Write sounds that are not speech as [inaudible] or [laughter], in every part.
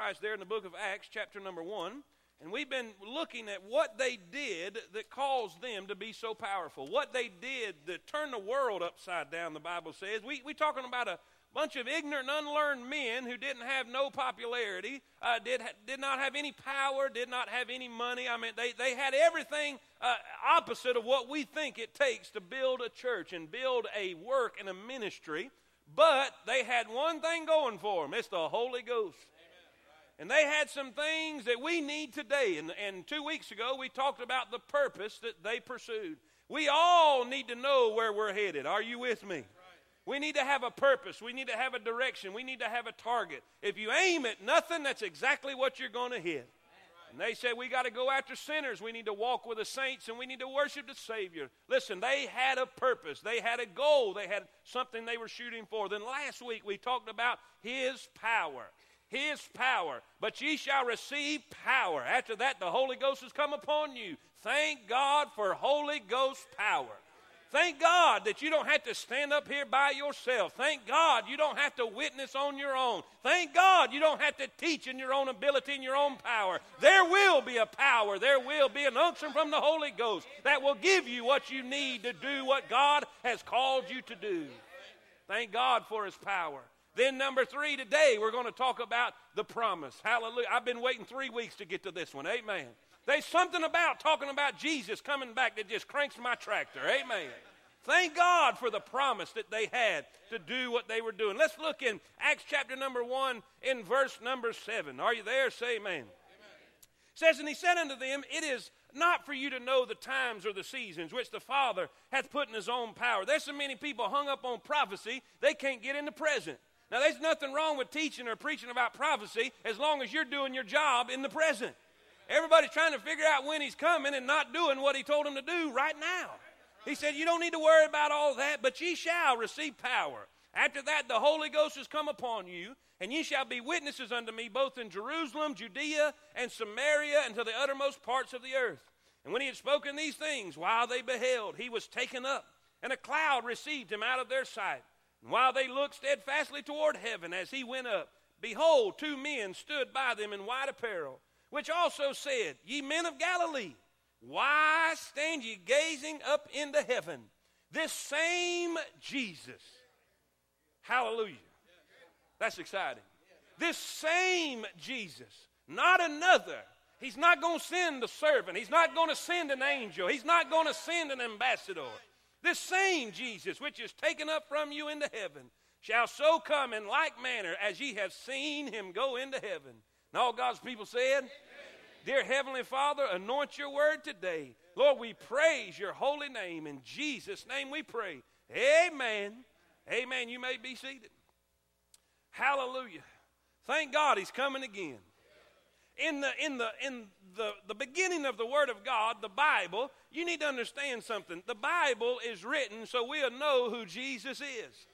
Christ there in the book of Acts, chapter number 1. And we've been looking at what they did that caused them to be so powerful. What they did that turned the world upside down, the Bible says. We, we're talking about a bunch of ignorant, unlearned men who didn't have no popularity, uh, did, did not have any power, did not have any money. I mean, they, they had everything uh, opposite of what we think it takes to build a church and build a work and a ministry. But they had one thing going for them it's the Holy Ghost. And they had some things that we need today. And, and two weeks ago, we talked about the purpose that they pursued. We all need to know where we're headed. Are you with me? We need to have a purpose. We need to have a direction. We need to have a target. If you aim at nothing, that's exactly what you're going to hit. And they said we got to go after sinners. We need to walk with the saints and we need to worship the Savior. Listen, they had a purpose. They had a goal. They had something they were shooting for. Then last week we talked about His power his power. But ye shall receive power. After that, the Holy Ghost has come upon you. Thank God for Holy Ghost power. Thank God that you don't have to stand up here by yourself. Thank God you don't have to witness on your own. Thank God you don't have to teach in your own ability and your own power. There will be a power, there will be an unction from the Holy Ghost that will give you what you need to do what God has called you to do. Thank God for His power. Then, number three, today we're going to talk about the promise. Hallelujah. I've been waiting three weeks to get to this one. Amen. There's something about talking about Jesus coming back that just cranks my tractor. Amen. Thank God for the promise that they had to do what they were doing. Let's look in Acts chapter number 1 in verse number 7. Are you there? Say amen. amen. says, And he said unto them, It is not for you to know the times or the seasons which the Father hath put in his own power. There's so many people hung up on prophecy, they can't get in the present. Now, there's nothing wrong with teaching or preaching about prophecy as long as you're doing your job in the present. Everybody's trying to figure out when he's coming and not doing what he told them to do right now. He said, You don't need to worry about all that, but ye shall receive power. After that, the Holy Ghost has come upon you, and ye shall be witnesses unto me both in Jerusalem, Judea, and Samaria, and to the uttermost parts of the earth. And when he had spoken these things, while they beheld, he was taken up, and a cloud received him out of their sight. And while they looked steadfastly toward heaven as he went up, behold, two men stood by them in white apparel, which also said, Ye men of Galilee, why stand ye gazing up into heaven? This same Jesus. Hallelujah. That's exciting. This same Jesus, not another. He's not going to send a servant. He's not going to send an angel. He's not going to send an ambassador. This same Jesus, which is taken up from you into heaven, shall so come in like manner as ye have seen him go into heaven. And all God's people said, Amen. Dear Heavenly Father, anoint your word today. Lord, we praise your holy name. In Jesus' name we pray. Amen. Amen. You may be seated. Hallelujah. Thank God he's coming again. In the in the in the, the beginning of the Word of God, the Bible, you need to understand something. The Bible is written so we'll know who Jesus is.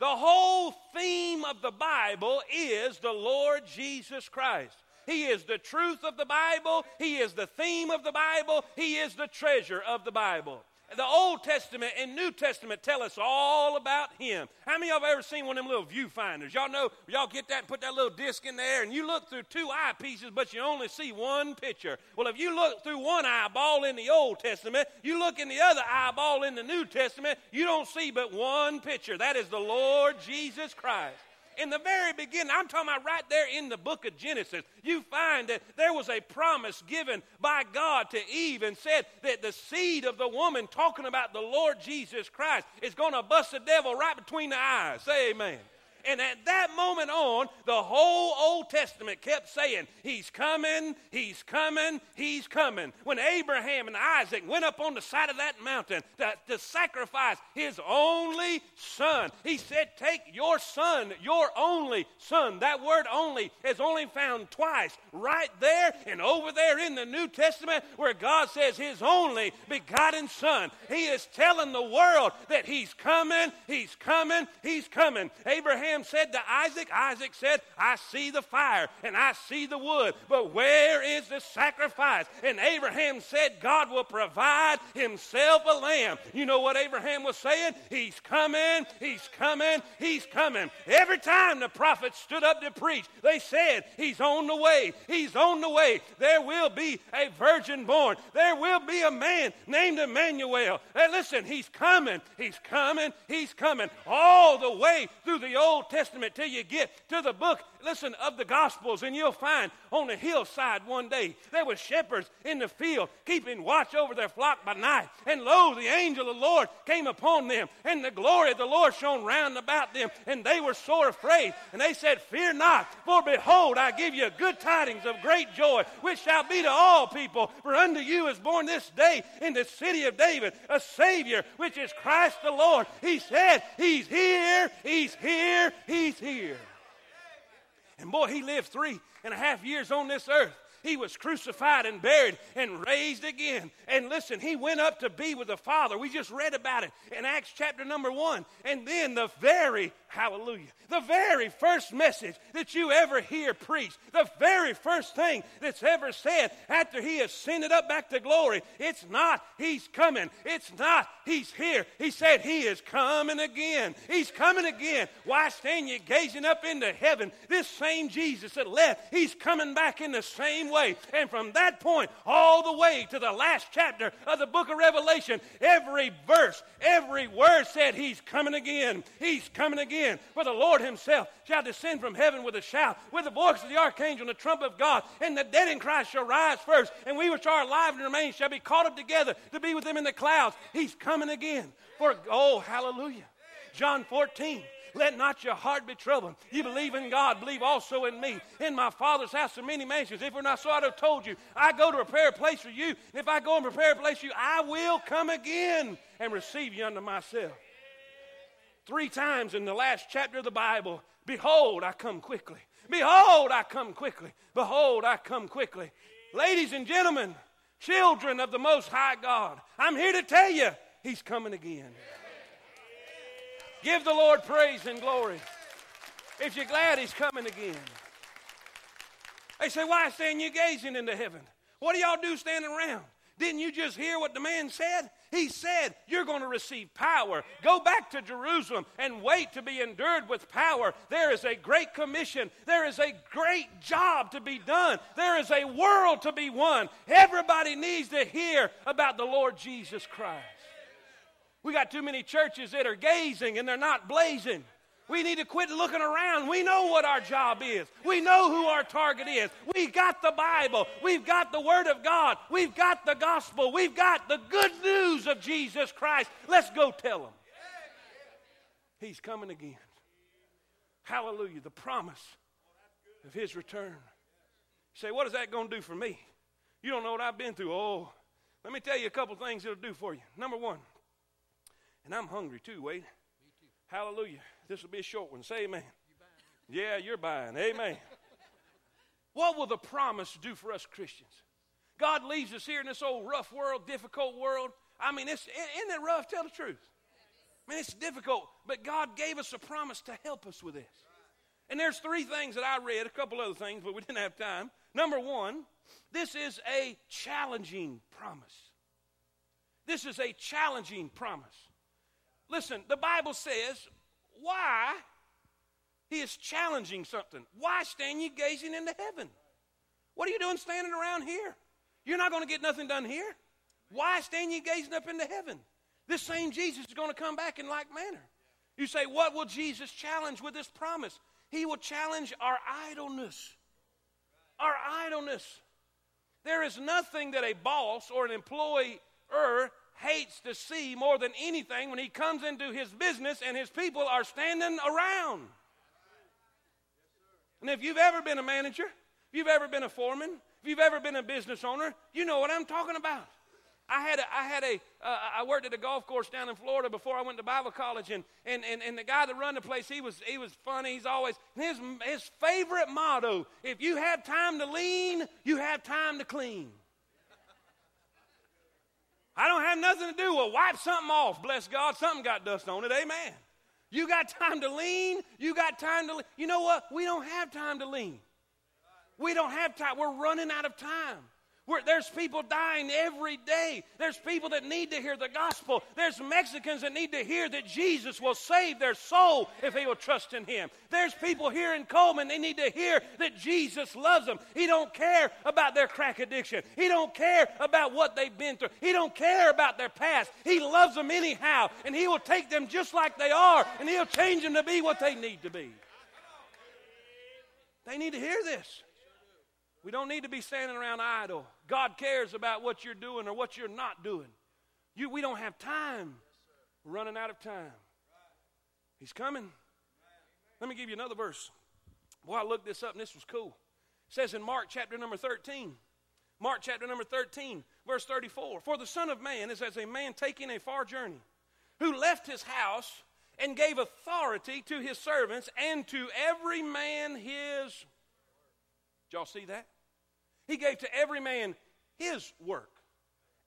The whole theme of the Bible is the Lord Jesus Christ. He is the truth of the Bible. He is the theme of the Bible. He is the treasure of the Bible the Old Testament and New Testament tell us all about him. How many of y'all ever seen one of them little viewfinders? Y'all know, y'all get that and put that little disc in there, and you look through two eyepieces, but you only see one picture. Well, if you look through one eyeball in the Old Testament, you look in the other eyeball in the New Testament, you don't see but one picture. That is the Lord Jesus Christ in the very beginning, I'm talking about right there in the book of Genesis, you find that there was a promise given by God to Eve and said that the seed of the woman, talking about the Lord Jesus Christ, is going to bust the devil right between the eyes. Say amen. And at that moment on, the whole Old Testament kept saying, He's coming, He's coming, He's coming. When Abraham and Isaac went up on the side of that mountain to, to sacrifice his only son, he said, Take your son, your only son. That word only is only found twice, right there and over there in the New Testament, where God says his only begotten son. He is telling the world that he's coming, he's coming, he's coming. Abraham Abraham said to Isaac, Isaac said, I see the fire and I see the wood, but where is the sacrifice? And Abraham said, God will provide himself a lamb. You know what Abraham was saying? He's coming, he's coming, he's coming. Every time the prophets stood up to preach, they said, He's on the way, he's on the way. There will be a virgin born, there will be a man named Emmanuel. And listen, he's coming, he's coming, he's coming. All the way through the Old Testament till you get to the book listen, of the Gospels, and you'll find on the hillside one day there were shepherds in the field keeping watch over their flock by night. And lo, the angel of the Lord came upon them, and the glory of the Lord shone round about them, and they were sore afraid. And they said, Fear not, for behold, I give you good tidings of great joy, which shall be to all people. For unto you is born this day in the city of David a Savior, which is Christ the Lord. He said, He's here, He's here, He's here. And boy, he lived three and a half years on this earth. He was crucified and buried and raised again. And listen, he went up to be with the Father. We just read about it in Acts chapter number one. And then the very, hallelujah, the very first message that you ever hear preached, the very first thing that's ever said after he has ascended up back to glory, it's not he's coming. It's not he's here. He said he is coming again. He's coming again. Why stand you gazing up into heaven? This same Jesus that left, he's coming back in the same way. And from that point all the way to the last chapter of the book of Revelation, every verse, every word said, He's coming again. He's coming again. For the Lord Himself shall descend from heaven with a shout, with the voice of the archangel and the trumpet of God, and the dead in Christ shall rise first, and we which are alive and remain shall be caught up together to be with Him in the clouds. He's coming again. For, oh, hallelujah. John 14. Let not your heart be troubled. You believe in God, believe also in me. In my Father's house are many mansions. If we're not so, I'd have told you. I go to prepare a place for you. And if I go and prepare a place for you, I will come again and receive you unto myself. Three times in the last chapter of the Bible, behold, I come quickly. Behold, I come quickly. Behold, I come quickly. Ladies and gentlemen, children of the Most High God, I'm here to tell you, He's coming again. Give the Lord praise and glory. If you're glad He's coming again. They say, Why stand you gazing into heaven? What do y'all do standing around? Didn't you just hear what the man said? He said, You're going to receive power. Go back to Jerusalem and wait to be endured with power. There is a great commission. There is a great job to be done. There is a world to be won. Everybody needs to hear about the Lord Jesus Christ. We got too many churches that are gazing and they're not blazing. We need to quit looking around. We know what our job is. We know who our target is. We've got the Bible. We've got the Word of God. We've got the gospel. We've got the good news of Jesus Christ. Let's go tell them. He's coming again. Hallelujah. The promise of His return. You say, what is that going to do for me? You don't know what I've been through. Oh, let me tell you a couple things it'll do for you. Number one, and I'm hungry too, Wade. Hallelujah. This will be a short one. Say amen. You yeah, you're buying. Amen. [laughs] what will the promise do for us Christians? God leaves us here in this old rough world, difficult world. I mean, it's, isn't it rough? Tell the truth. I mean, it's difficult, but God gave us a promise to help us with this. And there's three things that I read, a couple other things, but we didn't have time. Number one, this is a challenging promise. This is a challenging promise. Listen, the Bible says, why? He is challenging something. Why stand you gazing into heaven? What are you doing standing around here? You're not going to get nothing done here. Why stand you gazing up into heaven? This same Jesus is going to come back in like manner. You say, what will Jesus challenge with this promise? He will challenge our idleness. Our idleness. There is nothing that a boss or an employer hates to see more than anything when he comes into his business and his people are standing around. And if you've ever been a manager, if you've ever been a foreman, if you've ever been a business owner, you know what I'm talking about. I had a, I had a uh, I worked at a golf course down in Florida before I went to Bible college, and, and, and, and the guy that run the place, he was he was funny. He's always his his favorite motto: if you have time to lean, you have time to clean. I don't have nothing to do with wipe something off. Bless God, something got dust on it. Amen. You got time to lean. You got time to. You know what? We don't have time to lean. We don't have time. We're running out of time. We're, there's people dying every day. There's people that need to hear the gospel. There's Mexicans that need to hear that Jesus will save their soul if they will trust in Him. There's people here in Coleman, they need to hear that Jesus loves them. He don't care about their crack addiction. He don't care about what they've been through. He don't care about their past. He loves them anyhow, and He will take them just like they are, and He'll change them to be what they need to be. They need to hear this. We don't need to be standing around idle. God cares about what you're doing or what you're not doing. You, we don't have time. We're running out of time. He's coming. Let me give you another verse. Boy, I looked this up and this was cool. It says in Mark chapter number 13, Mark chapter number 13, verse 34 For the Son of Man is as a man taking a far journey, who left his house and gave authority to his servants and to every man his. Did y'all see that? He gave to every man his work.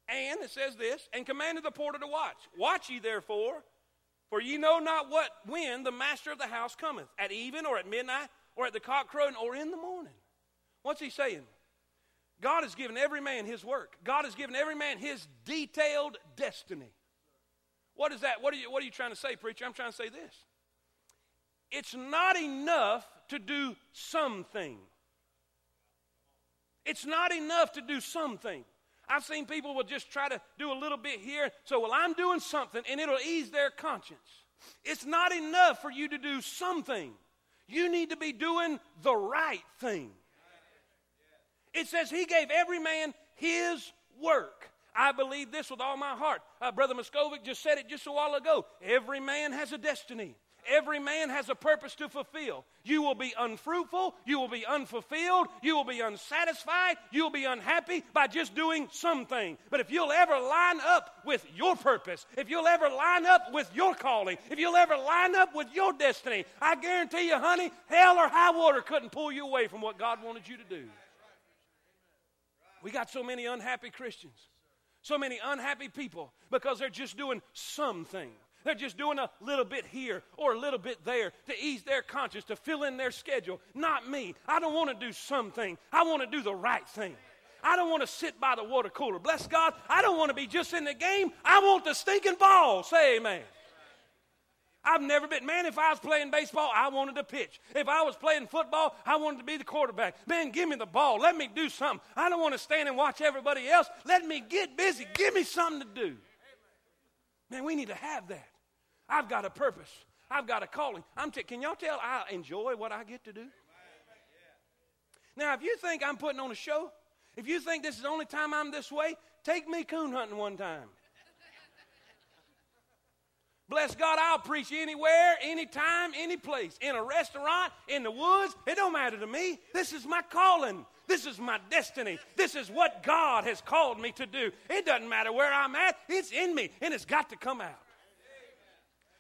And it says this, and commanded the porter to watch. Watch ye therefore, for ye know not what when the master of the house cometh, at even or at midnight, or at the cock crowing, or in the morning. What's he saying? God has given every man his work. God has given every man his detailed destiny. What is that? What are you, what are you trying to say, preacher? I'm trying to say this. It's not enough to do something. It's not enough to do something. I've seen people will just try to do a little bit here, so well, I'm doing something, and it'll ease their conscience. It's not enough for you to do something. You need to be doing the right thing. It says he gave every man his work. I believe this with all my heart. Uh, Brother Muskovic just said it just a while ago. Every man has a destiny. Every man has a purpose to fulfill. You will be unfruitful, you will be unfulfilled, you will be unsatisfied, you will be unhappy by just doing something. But if you'll ever line up with your purpose, if you'll ever line up with your calling, if you'll ever line up with your destiny, I guarantee you, honey, hell or high water couldn't pull you away from what God wanted you to do. We got so many unhappy Christians, so many unhappy people because they're just doing something. They're just doing a little bit here or a little bit there to ease their conscience, to fill in their schedule. Not me. I don't want to do something, I want to do the right thing. I don't want to sit by the water cooler. Bless God. I don't want to be just in the game. I want the stinking ball. Say amen. I've never been, man, if I was playing baseball, I wanted to pitch. If I was playing football, I wanted to be the quarterback. Man, give me the ball. Let me do something. I don't want to stand and watch everybody else. Let me get busy. Give me something to do. Man, we need to have that. I've got a purpose. I've got a calling. I'm t- can y'all tell I enjoy what I get to do? Now, if you think I'm putting on a show, if you think this is the only time I'm this way, take me coon hunting one time. Bless God, I'll preach anywhere, anytime, any place. In a restaurant, in the woods, it don't matter to me. This is my calling. This is my destiny. This is what God has called me to do. It doesn't matter where I'm at, it's in me, and it's got to come out.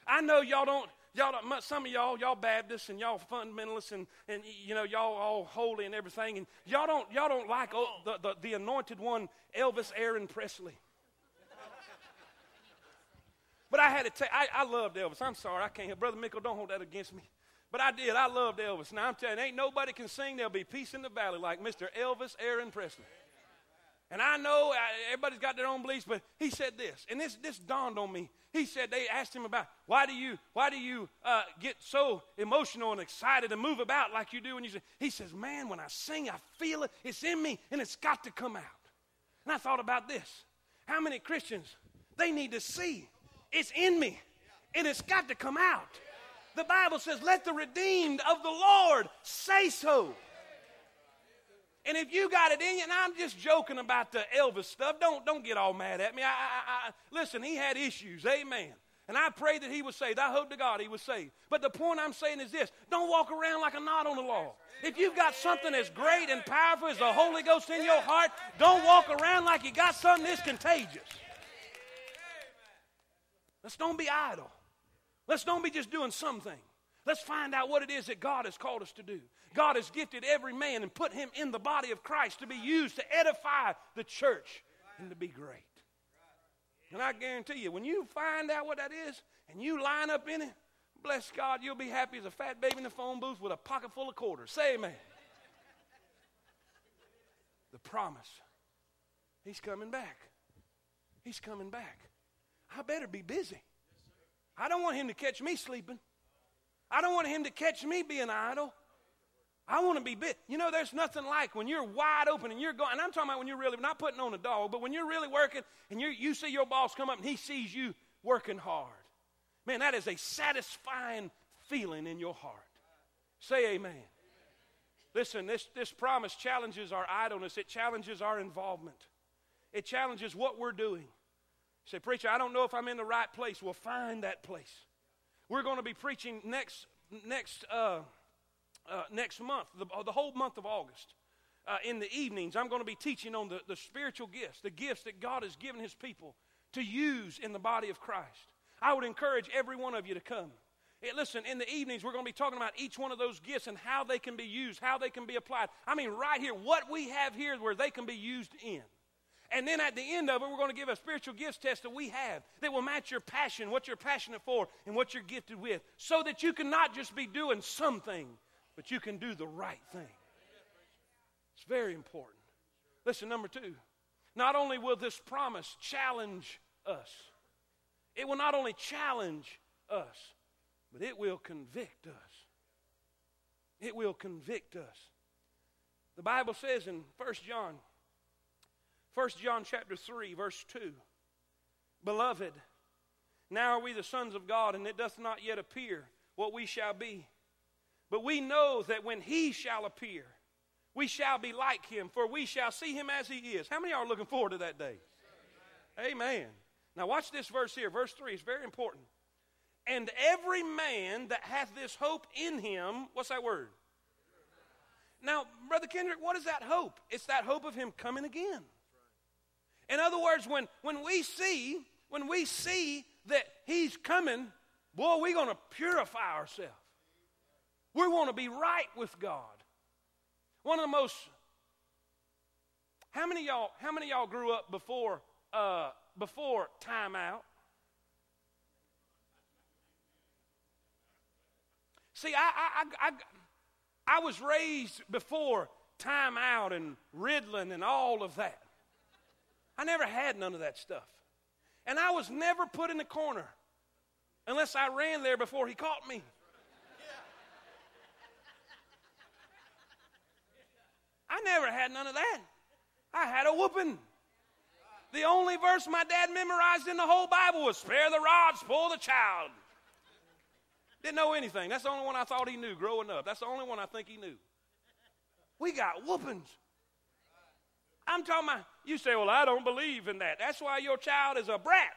I know y'all don't, y'all don't, some of y'all, y'all Baptists and y'all fundamentalists and, and you know, y'all all holy and everything, and y'all don't, y'all don't like oh, the, the, the anointed one, Elvis Aaron Presley. But I had to tell I, I loved Elvis. I'm sorry, I can't. Brother Mickle, don't hold that against me. But I did. I loved Elvis. Now I'm telling you, ain't nobody can sing. There'll be peace in the valley like Mr. Elvis Aaron Presley. And I know everybody's got their own beliefs, but he said this, and this, this dawned on me. He said they asked him about why do you why do you uh, get so emotional and excited and move about like you do when you say. He says, "Man, when I sing, I feel it. It's in me, and it's got to come out." And I thought about this: How many Christians they need to see it's in me, and it's got to come out. The Bible says, "Let the redeemed of the Lord say so." And if you got it in you, and I'm just joking about the Elvis stuff, don't, don't get all mad at me. I, I, I, listen, he had issues, amen. And I pray that he was saved. I hope to God he was saved. But the point I'm saying is this don't walk around like a knot on the law. If you've got something as great and powerful as the Holy Ghost in your heart, don't walk around like you got something that's contagious. Let's don't be idle. Let's don't be just doing something. Let's find out what it is that God has called us to do. God has gifted every man and put him in the body of Christ to be used to edify the church and to be great. And I guarantee you, when you find out what that is and you line up in it, bless God, you'll be happy as a fat baby in the phone booth with a pocket full of quarters. Say amen. the promise. He's coming back. He's coming back. I better be busy. I don't want him to catch me sleeping. I don't want him to catch me being idle. I want to be bit. You know, there's nothing like when you're wide open and you're going, and I'm talking about when you're really, not putting on a dog, but when you're really working and you you see your boss come up and he sees you working hard. Man, that is a satisfying feeling in your heart. Say amen. amen. Listen, this, this promise challenges our idleness, it challenges our involvement, it challenges what we're doing. You say, Preacher, I don't know if I'm in the right place. Well, find that place. We're going to be preaching next, next, uh, uh, next month, the, the whole month of August. Uh, in the evenings, I'm going to be teaching on the, the spiritual gifts, the gifts that God has given His people to use in the body of Christ. I would encourage every one of you to come. Hey, listen, in the evenings, we're going to be talking about each one of those gifts and how they can be used, how they can be applied. I mean, right here, what we have here where they can be used in. And then at the end of it, we're going to give a spiritual gifts test that we have that will match your passion, what you're passionate for, and what you're gifted with, so that you can not just be doing something, but you can do the right thing. It's very important. Listen, number two, not only will this promise challenge us, it will not only challenge us, but it will convict us. It will convict us. The Bible says in 1 John, 1 John chapter 3, verse 2, Beloved, now are we the sons of God, and it doth not yet appear what we shall be. But we know that when he shall appear, we shall be like him, for we shall see him as he is. How many are looking forward to that day? Amen. Amen. Now, watch this verse here. Verse 3 is very important. And every man that hath this hope in him, what's that word? Now, Brother Kendrick, what is that hope? It's that hope of him coming again. In other words, when, when we see, when we see that he's coming, boy, we're going to purify ourselves. We want to be right with God. One of the most how many y'all how many y'all grew up before uh, before timeout. See, I, I, I, I, was raised before timeout and Ritalin and all of that. I never had none of that stuff. And I was never put in the corner unless I ran there before he caught me. I never had none of that. I had a whooping. The only verse my dad memorized in the whole Bible was spare the rod, spoil the child. Didn't know anything. That's the only one I thought he knew growing up. That's the only one I think he knew. We got whoopings. I'm talking about, you say, well, I don't believe in that. That's why your child is a brat.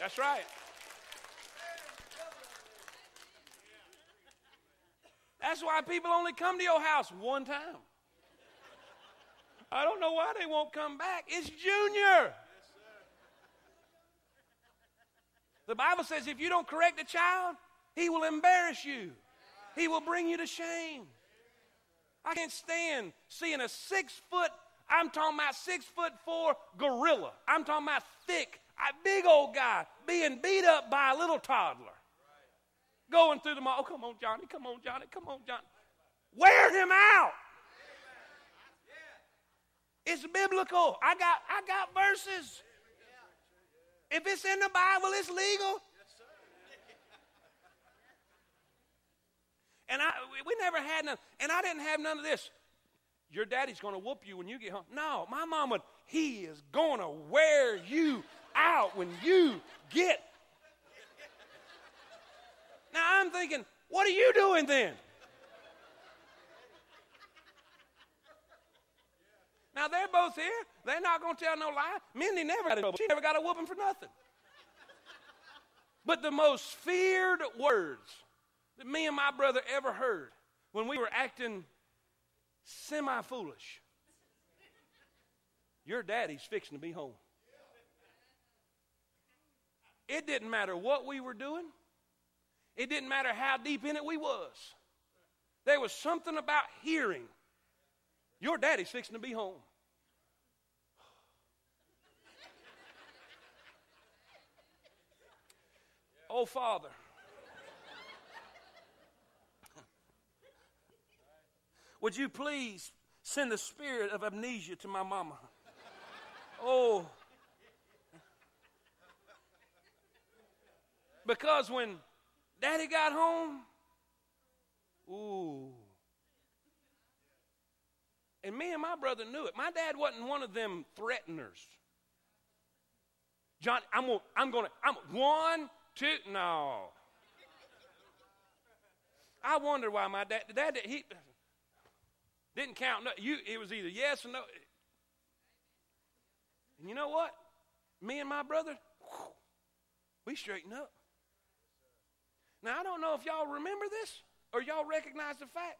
That's right. That's why people only come to your house one time. I don't know why they won't come back. It's Junior. The Bible says if you don't correct a child, he will embarrass you, he will bring you to shame. I can't stand seeing a six foot, I'm talking about six foot four gorilla. I'm talking about thick, big old guy being beat up by a little toddler. Going through the mall. Oh, come on, Johnny. Come on, Johnny. Come on, Johnny. Wear him out. It's biblical. I got I got verses. If it's in the Bible, it's legal. And I we never had none, and I didn't have none of this. Your daddy's gonna whoop you when you get home. No, my mom would, he is gonna wear you out when you get. Now I'm thinking, what are you doing then? Now they're both here. They're not going to tell no lie. Mindy never got a She never got a whooping for nothing. But the most feared words that me and my brother ever heard when we were acting semi foolish your daddy's fixing to be home. It didn't matter what we were doing. It didn't matter how deep in it we was. There was something about hearing your daddy's fixing to be home. Oh, Father. Would you please send the spirit of amnesia to my mama? Oh. Because when daddy got home, ooh. And me and my brother knew it. My dad wasn't one of them threateners. John, I'm gonna, I'm gonna, I'm one, two, no. I wonder why my dad, dad, he didn't count. No, you, it was either yes or no. And you know what? Me and my brother, we straightened up. Now I don't know if y'all remember this or y'all recognize the fact,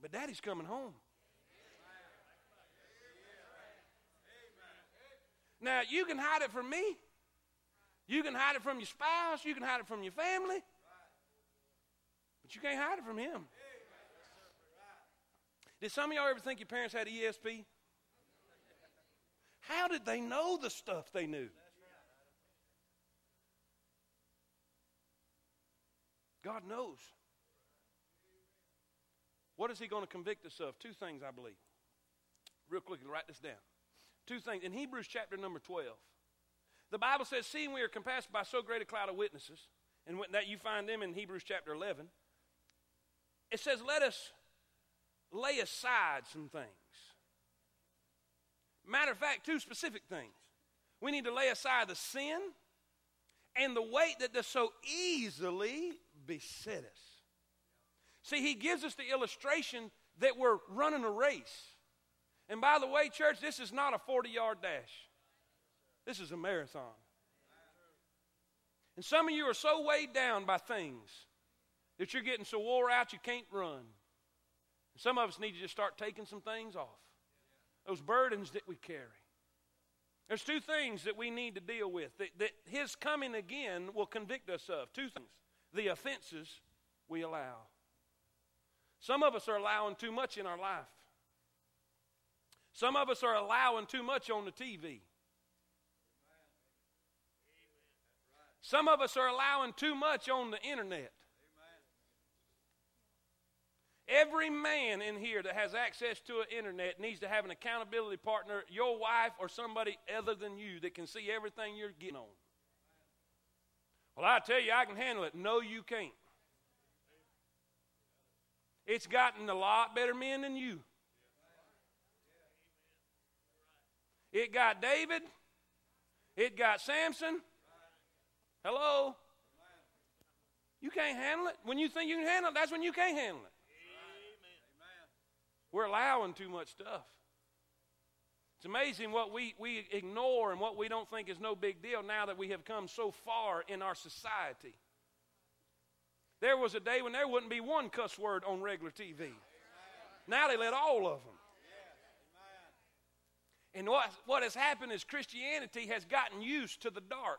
but Daddy's coming home. Now, you can hide it from me. You can hide it from your spouse. You can hide it from your family. But you can't hide it from him. Did some of y'all ever think your parents had ESP? How did they know the stuff they knew? God knows. What is He going to convict us of? Two things, I believe. Real quickly, write this down. Two things. In Hebrews chapter number 12, the Bible says, Seeing we are compassed by so great a cloud of witnesses, and that you find them in Hebrews chapter 11, it says, Let us lay aside some things. Matter of fact, two specific things. We need to lay aside the sin and the weight that does so easily beset us. See, he gives us the illustration that we're running a race. And by the way, church, this is not a 40 yard dash, this is a marathon. And some of you are so weighed down by things that you're getting so wore out you can't run. Some of us need to just start taking some things off. Those burdens that we carry. There's two things that we need to deal with that, that His coming again will convict us of. Two things the offenses we allow. Some of us are allowing too much in our life. Some of us are allowing too much on the TV. Some of us are allowing too much on the internet. Every man in here that has access to an internet needs to have an accountability partner, your wife or somebody other than you that can see everything you're getting on. Well, I tell you, I can handle it. No, you can't. It's gotten a lot better men than you. It got David. It got Samson. Hello? You can't handle it. When you think you can handle it, that's when you can't handle it. We're allowing too much stuff. It's amazing what we, we ignore and what we don't think is no big deal now that we have come so far in our society. There was a day when there wouldn't be one cuss word on regular TV. Now they let all of them. And what, what has happened is Christianity has gotten used to the dark.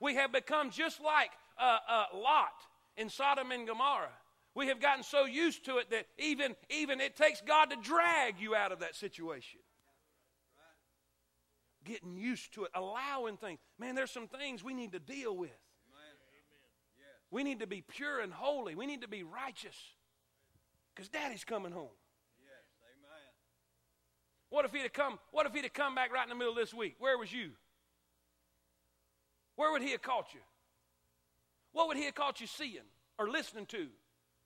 We have become just like uh, uh, Lot in Sodom and Gomorrah. We have gotten so used to it that even, even it takes God to drag you out of that situation. Getting used to it, allowing things. Man, there's some things we need to deal with. We need to be pure and holy. We need to be righteous. Because daddy's coming home. What if he'd have come? What if he'd have come back right in the middle of this week? Where was you? Where would he have caught you? What would he have caught you seeing or listening to?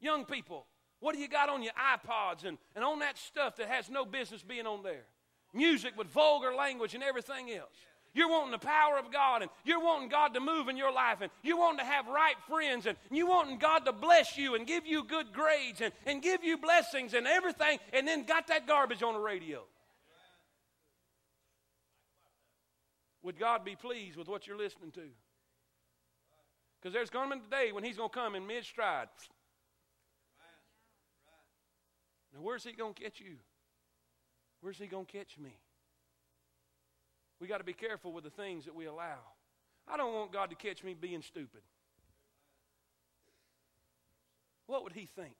Young people, what do you got on your iPods and, and on that stuff that has no business being on there? Music with vulgar language and everything else. You're wanting the power of God and you're wanting God to move in your life and you're wanting to have right friends and you're wanting God to bless you and give you good grades and, and give you blessings and everything and then got that garbage on the radio. Would God be pleased with what you're listening to? Because there's coming a day when He's going to come in mid stride. Now, where's He going to catch you? Where's He going to catch me? We got to be careful with the things that we allow. I don't want God to catch me being stupid. What would He think?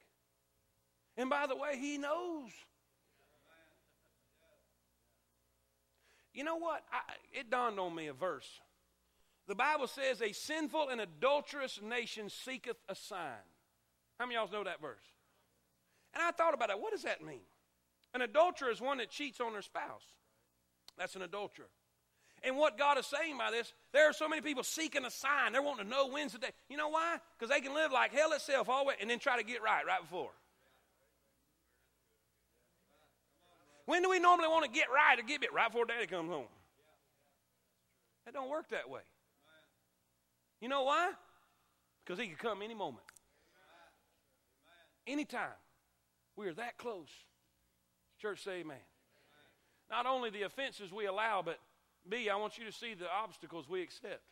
And by the way, He knows. You know what? I, it dawned on me a verse The Bible says, a sinful and adulterous nation seeketh a sign. How many of y'all know that verse? And I thought about it. What does that mean? An adulterer is one that cheats on their spouse. That's an adulterer. And what God is saying by this, there are so many people seeking a sign. They're wanting to know when's the day. You know why? Because they can live like hell itself all the way and then try to get right right before. When do we normally want to get right or get it right before daddy comes home? That don't work that way. You know why? Because he could come any moment. Anytime. We are that close. Church, say amen. Not only the offenses we allow, but B, I want you to see the obstacles we accept.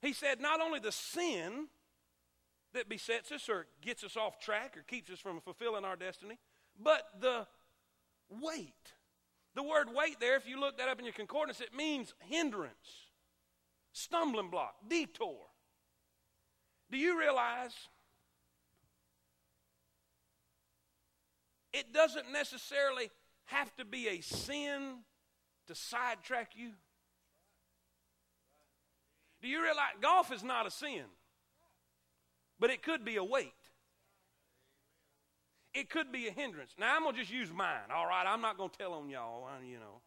He said, not only the sin that besets us or gets us off track or keeps us from fulfilling our destiny, but the weight. The word weight there, if you look that up in your concordance, it means hindrance, stumbling block, detour. Do you realize it doesn't necessarily have to be a sin to sidetrack you? Do you realize golf is not a sin, but it could be a weight? It could be a hindrance. Now, I'm to just use mine, all right? I'm not to tell on y'all, uh, you know.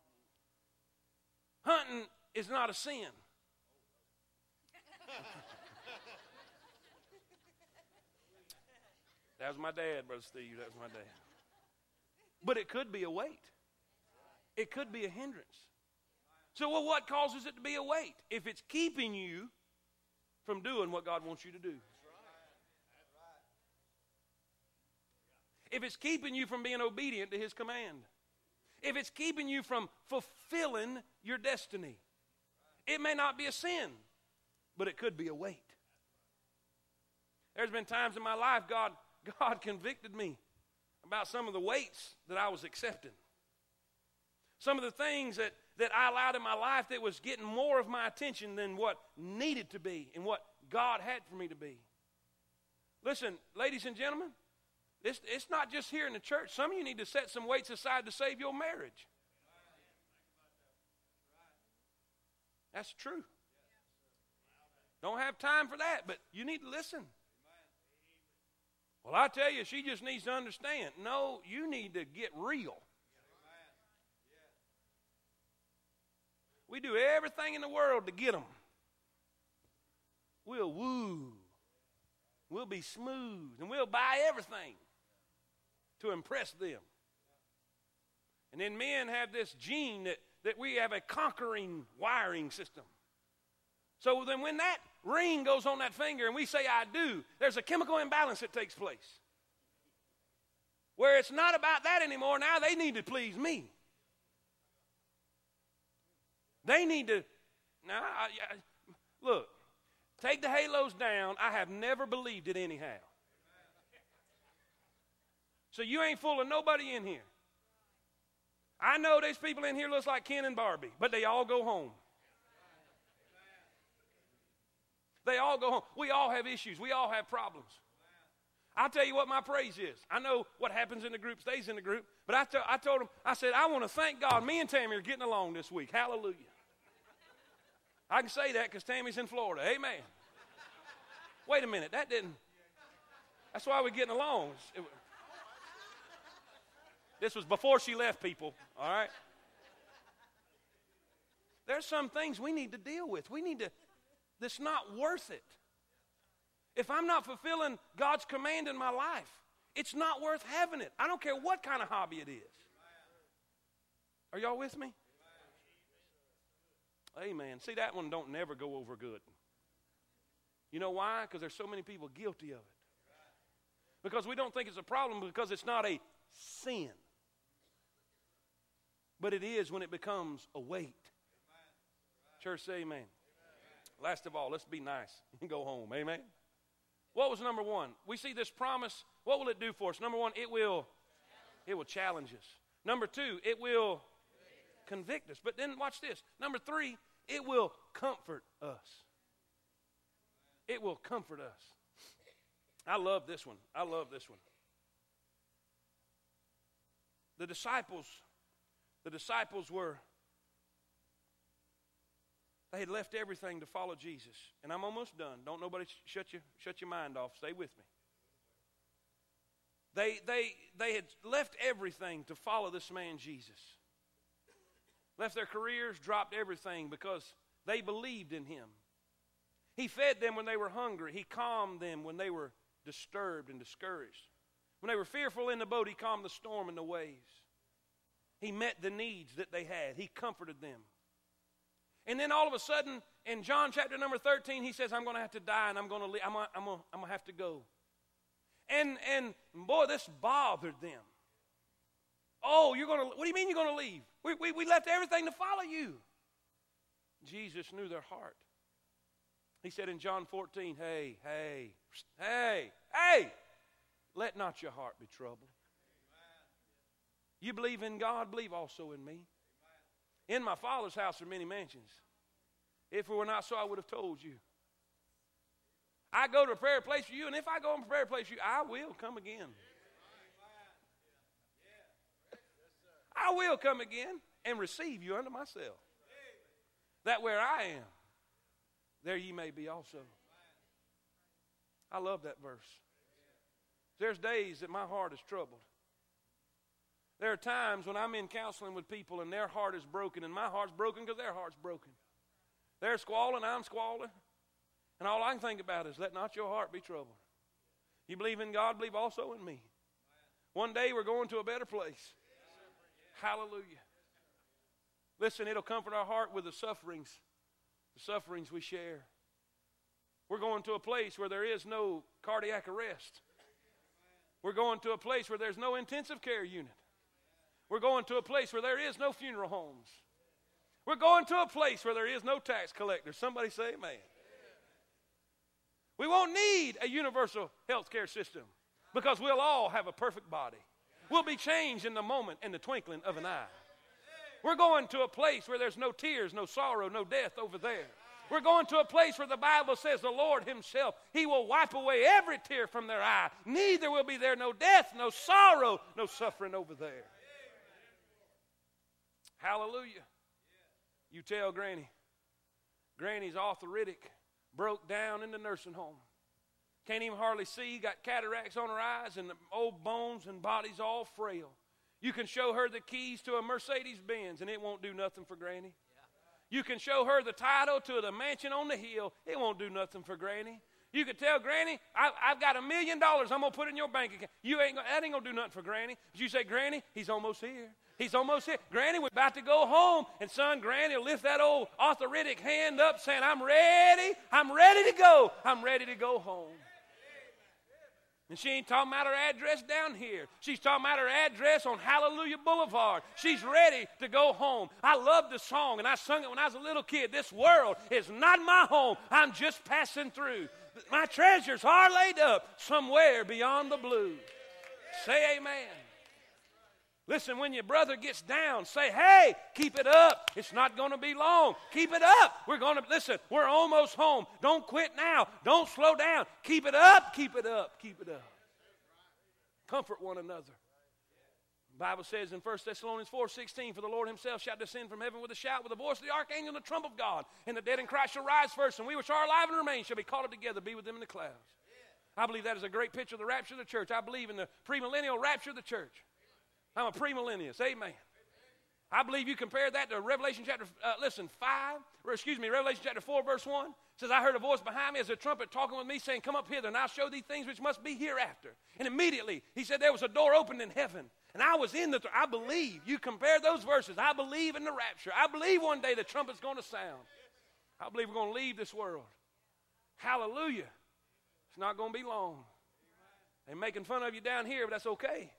Hunting is not a sin. [laughs] that was my dad, Brother Steve. That was my dad. But it could be a weight. It could be a hindrance. So, well, what causes it to be a weight? If it's keeping you from doing what God wants you to do. If it's keeping you from being obedient to His command. If it's keeping you from fulfilling your destiny. It may not be a sin, but it could be a weight. There's been times in my life God, [laughs] God convicted me about some of the weights that I was accepting. Some of the things that, that I allowed in my life that was getting more of my attention than what needed to be and what God had for me to be. Listen, ladies and gentlemen, it's, it's not just here in the church. Some of you need to set some weights aside to save your marriage. That's true. Don't have time for that, but you need to listen. Well, I tell you, she just needs to understand. No, you need to get real. We do everything in the world to get them. We'll woo. We'll be smooth. And we'll buy everything to impress them. And then men have this gene that, that we have a conquering wiring system. So then when that ring goes on that finger and we say, I do, there's a chemical imbalance that takes place. Where it's not about that anymore. Now they need to please me. They need to. Now, I, I, look, take the halos down. I have never believed it anyhow. So you ain't fooling nobody in here. I know there's people in here looks like Ken and Barbie, but they all go home. They all go home. We all have issues. We all have problems. I'll tell you what my praise is. I know what happens in the group stays in the group, but I, I told them, I said, I want to thank God. Me and Tammy are getting along this week. Hallelujah. I can say that because Tammy's in Florida. Amen. Wait a minute. That didn't. That's why we're getting along. It, this was before she left, people. All right? There's some things we need to deal with. We need to, that's not worth it. If I'm not fulfilling God's command in my life, it's not worth having it. I don't care what kind of hobby it is. Are y'all with me? Amen. See, that one don't never go over good. You know why? Because there's so many people guilty of it. Because we don't think it's a problem because it's not a sin. But it is when it becomes a weight. Church, say amen. Last of all, let's be nice and go home. Amen. What was number one? We see this promise. What will it do for us? Number one, it will it will challenge us. Number two, it will convict us. But then watch this. Number three, it will comfort us. It will comfort us. I love this one. I love this one. The disciples, the disciples were They had left everything to follow Jesus. And I'm almost done. Don't nobody shut, you, shut your mind off. Stay with me. They, they, they had left everything to follow this man Jesus. Left their careers, dropped everything because they believed in him. He fed them when they were hungry. He calmed them when they were disturbed and discouraged. When they were fearful in the boat, he calmed the storm and the waves. He met the needs that they had, he comforted them. And then all of a sudden, in John chapter number 13, he says, I'm going to have to die and I'm going to, leave. I'm going I'm to, to have to go. And, and boy, this bothered them. Oh, you're going to, what do you mean you're going to leave? We, we, we left everything to follow you. Jesus knew their heart. He said in John 14, Hey, hey, hey, hey, let not your heart be troubled. You believe in God, believe also in me. In my Father's house are many mansions. If it were not so, I would have told you. I go to a prayer place for you, and if I go to a prayer place for you, I will come again. I will come again and receive you unto myself. That where I am, there ye may be also. I love that verse. There's days that my heart is troubled. There are times when I'm in counseling with people and their heart is broken, and my heart's broken because their heart's broken. They're squalling, I'm squalling. And all I can think about is let not your heart be troubled. You believe in God, believe also in me. One day we're going to a better place. Hallelujah. Listen, it'll comfort our heart with the sufferings, the sufferings we share. We're going to a place where there is no cardiac arrest. We're going to a place where there's no intensive care unit. We're going to a place where there is no funeral homes. We're going to a place where there is no tax collector. Somebody say amen. We won't need a universal health care system because we'll all have a perfect body. We'll be changed in the moment, in the twinkling of an eye. We're going to a place where there's no tears, no sorrow, no death over there. We're going to a place where the Bible says the Lord Himself, He will wipe away every tear from their eye. Neither will be there no death, no sorrow, no suffering over there. Hallelujah. You tell Granny. Granny's arthritic, broke down in the nursing home. Can't even hardly see, got cataracts on her eyes, and the old bones and body's all frail. You can show her the keys to a Mercedes Benz, and it won't do nothing for Granny. You can show her the title to the mansion on the hill, it won't do nothing for Granny. You could tell Granny, I, have got a million dollars I'm going to put in your bank account. You ain't, that ain't to do nothing for Granny. But you say, Granny, he's almost here. He's almost here. Granny, we're about to go home. And son, Granny will lift that old arthritic hand up saying, I'm ready. I'm ready to go. I'm ready to go home. And she ain't talking about her address down here. She's talking about her address on Hallelujah Boulevard. She's ready to go home. I love the song, and I sung it when I was a little kid. This world is not my home. I'm just passing through. My treasures are laid up somewhere beyond the blue. Say amen. Listen, when your brother gets down, say, hey, keep it up. It's not going to be long. Keep it up. We're going to, listen, we're almost home. Don't quit now. Don't slow down. Keep it up, keep it up, keep it up. Comfort one another. The Bible says in 1 Thessalonians 4 16, For the Lord himself shall descend from heaven with a shout, with the voice of the archangel and the trump of God. And the dead in Christ shall rise first, and we which are alive and remain shall be caught up together, be with them in the clouds. I believe that is a great picture of the rapture of the church. I believe in the premillennial rapture of the church. I'm a premillennialist. Amen. I believe you compare that to Revelation chapter, uh, listen, 5, or excuse me, Revelation chapter 4, verse 1. says, I heard a voice behind me as a trumpet talking with me, saying, Come up hither, and I'll show thee things which must be hereafter. And immediately, he said, There was a door opened in heaven. And I was in the, th- I believe, you compare those verses, I believe in the rapture. I believe one day the trumpet's going to sound. I believe we're going to leave this world. Hallelujah. It's not going to be long. They're making fun of you down here, but that's okay.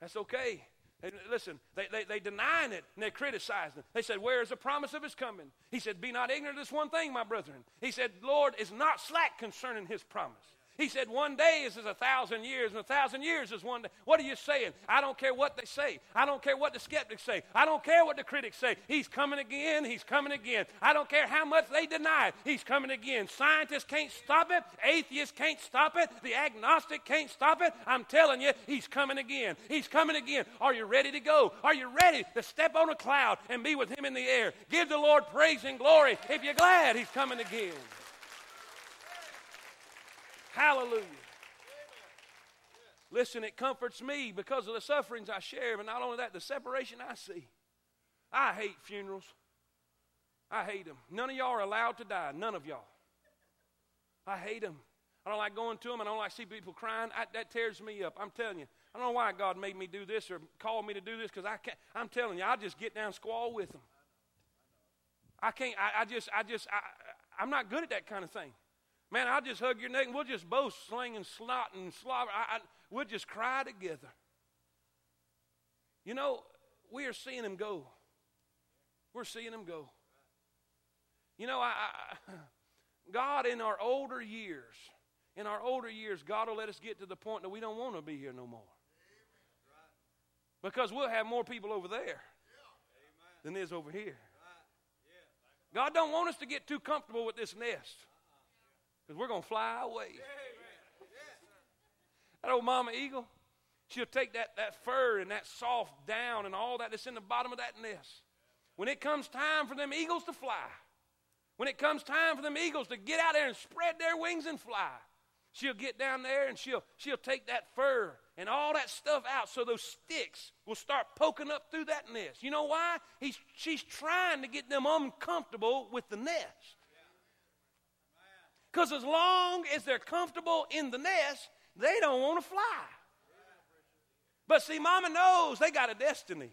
That's okay. Hey, listen, they, they, they denying it and they're criticizing it. They said, Where is the promise of his coming? He said, Be not ignorant of this one thing, my brethren. He said, Lord is not slack concerning his promise. He said, One day is as a thousand years, and a thousand years is one day. What are you saying? I don't care what they say. I don't care what the skeptics say. I don't care what the critics say. He's coming again. He's coming again. I don't care how much they deny it. He's coming again. Scientists can't stop it. Atheists can't stop it. The agnostic can't stop it. I'm telling you, he's coming again. He's coming again. Are you ready to go? Are you ready to step on a cloud and be with him in the air? Give the Lord praise and glory if you're glad he's coming again. Hallelujah. Listen, it comforts me because of the sufferings I share, but not only that, the separation I see. I hate funerals. I hate them. None of y'all are allowed to die. None of y'all. I hate them. I don't like going to them. I don't like see people crying. I, that tears me up. I'm telling you. I don't know why God made me do this or called me to do this because I can't. I'm telling you, I just get down squall with them. I can't. I, I just. I just. I, I'm not good at that kind of thing. Man, I'll just hug your neck and we'll just both sling and snot and slobber. I, I, we'll just cry together. You know, we are seeing him go. We're seeing him go. You know, I, I, God in our older years, in our older years, God will let us get to the point that we don't want to be here no more. Because we'll have more people over there than there's over here. God don't want us to get too comfortable with this nest. Because we're going to fly away. That old mama eagle, she'll take that, that fur and that soft down and all that that's in the bottom of that nest. When it comes time for them eagles to fly, when it comes time for them eagles to get out there and spread their wings and fly, she'll get down there and she'll, she'll take that fur and all that stuff out so those sticks will start poking up through that nest. You know why? He's, she's trying to get them uncomfortable with the nest. Because as long as they're comfortable in the nest, they don't want to fly. But see, Mama knows they got a destiny.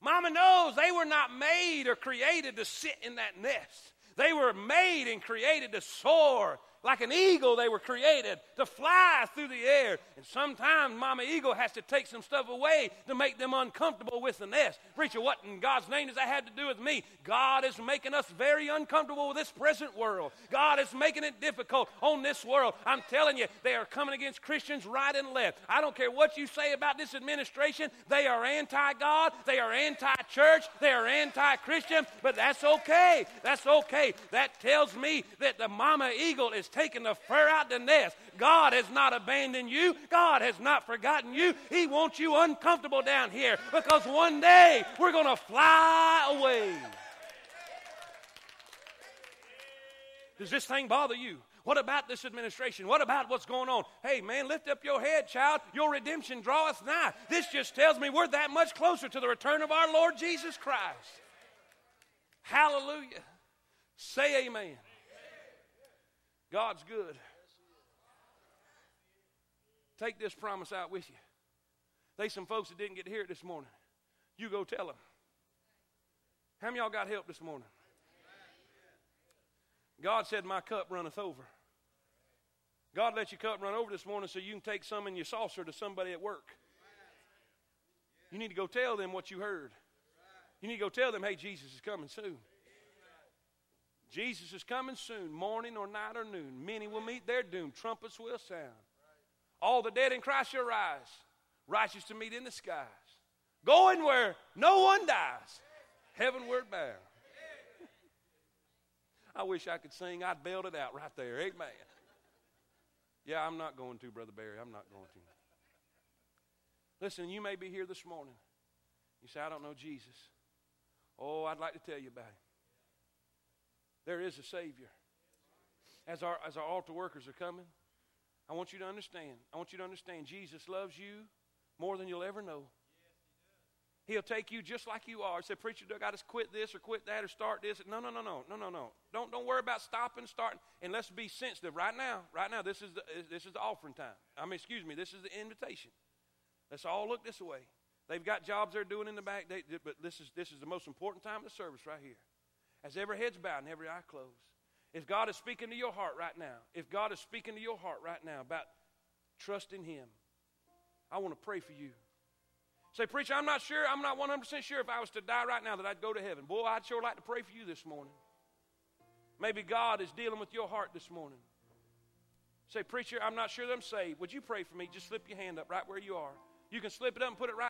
Mama knows they were not made or created to sit in that nest. They were made and created to soar like an eagle, they were created to fly through the air. And sometimes Mama Eagle has to take some stuff away to make them uncomfortable with the nest. Preacher, what in God's name does that have to do with me? God is making us very uncomfortable with this present world. God is making it difficult on this world. I'm telling you, they are coming against Christians right and left. I don't care what you say about this administration, they are anti God, they are anti church, they are anti Christian, but that's okay. That's okay. That tells me that the Mama Eagle is taking the fur out the nest. God has not abandoned you. God has not forgotten you. He wants you uncomfortable down here because one day we're going to fly away. Does this thing bother you? What about this administration? What about what's going on? Hey, man, lift up your head, child. Your redemption draweth nigh. This just tells me we're that much closer to the return of our Lord Jesus Christ. Hallelujah. Say amen. God's good. Take this promise out with you. They some folks that didn't get to hear it this morning. You go tell them. How many y'all got help this morning? God said, My cup runneth over. God let your cup run over this morning so you can take some in your saucer to somebody at work. You need to go tell them what you heard. You need to go tell them, hey, Jesus is coming soon. Jesus is coming soon, morning or night or noon. Many will meet their doom. Trumpets will sound. All the dead in Christ shall rise, righteous to meet in the skies. Going where no one dies, heavenward bound. I wish I could sing. I'd bailed it out right there. Amen. Yeah, I'm not going to, Brother Barry. I'm not going to. Listen, you may be here this morning. You say, I don't know Jesus. Oh, I'd like to tell you about him. There is a Savior. As our, as our altar workers are coming, I want you to understand. I want you to understand Jesus loves you more than you'll ever know. He'll take you just like you are. Say, preacher, do I got to quit this or quit that or start this? No, no, no, no, no, no, no. Don't don't worry about stopping, starting, and let's be sensitive right now. Right now, this is the this is the offering time. I mean, excuse me, this is the invitation. Let's all look this way. They've got jobs they're doing in the back, they, but this is this is the most important time of the service right here as every head's bowed and every eye closed. If God is speaking to your heart right now, if God is speaking to your heart right now about trusting Him, I want to pray for you. Say, preacher, I'm not sure, I'm not 100% sure if I was to die right now that I'd go to heaven. Boy, I'd sure like to pray for you this morning. Maybe God is dealing with your heart this morning. Say, Preacher, I'm not sure that I'm saved. Would you pray for me? Just slip your hand up right where you are. You can slip it up and put it right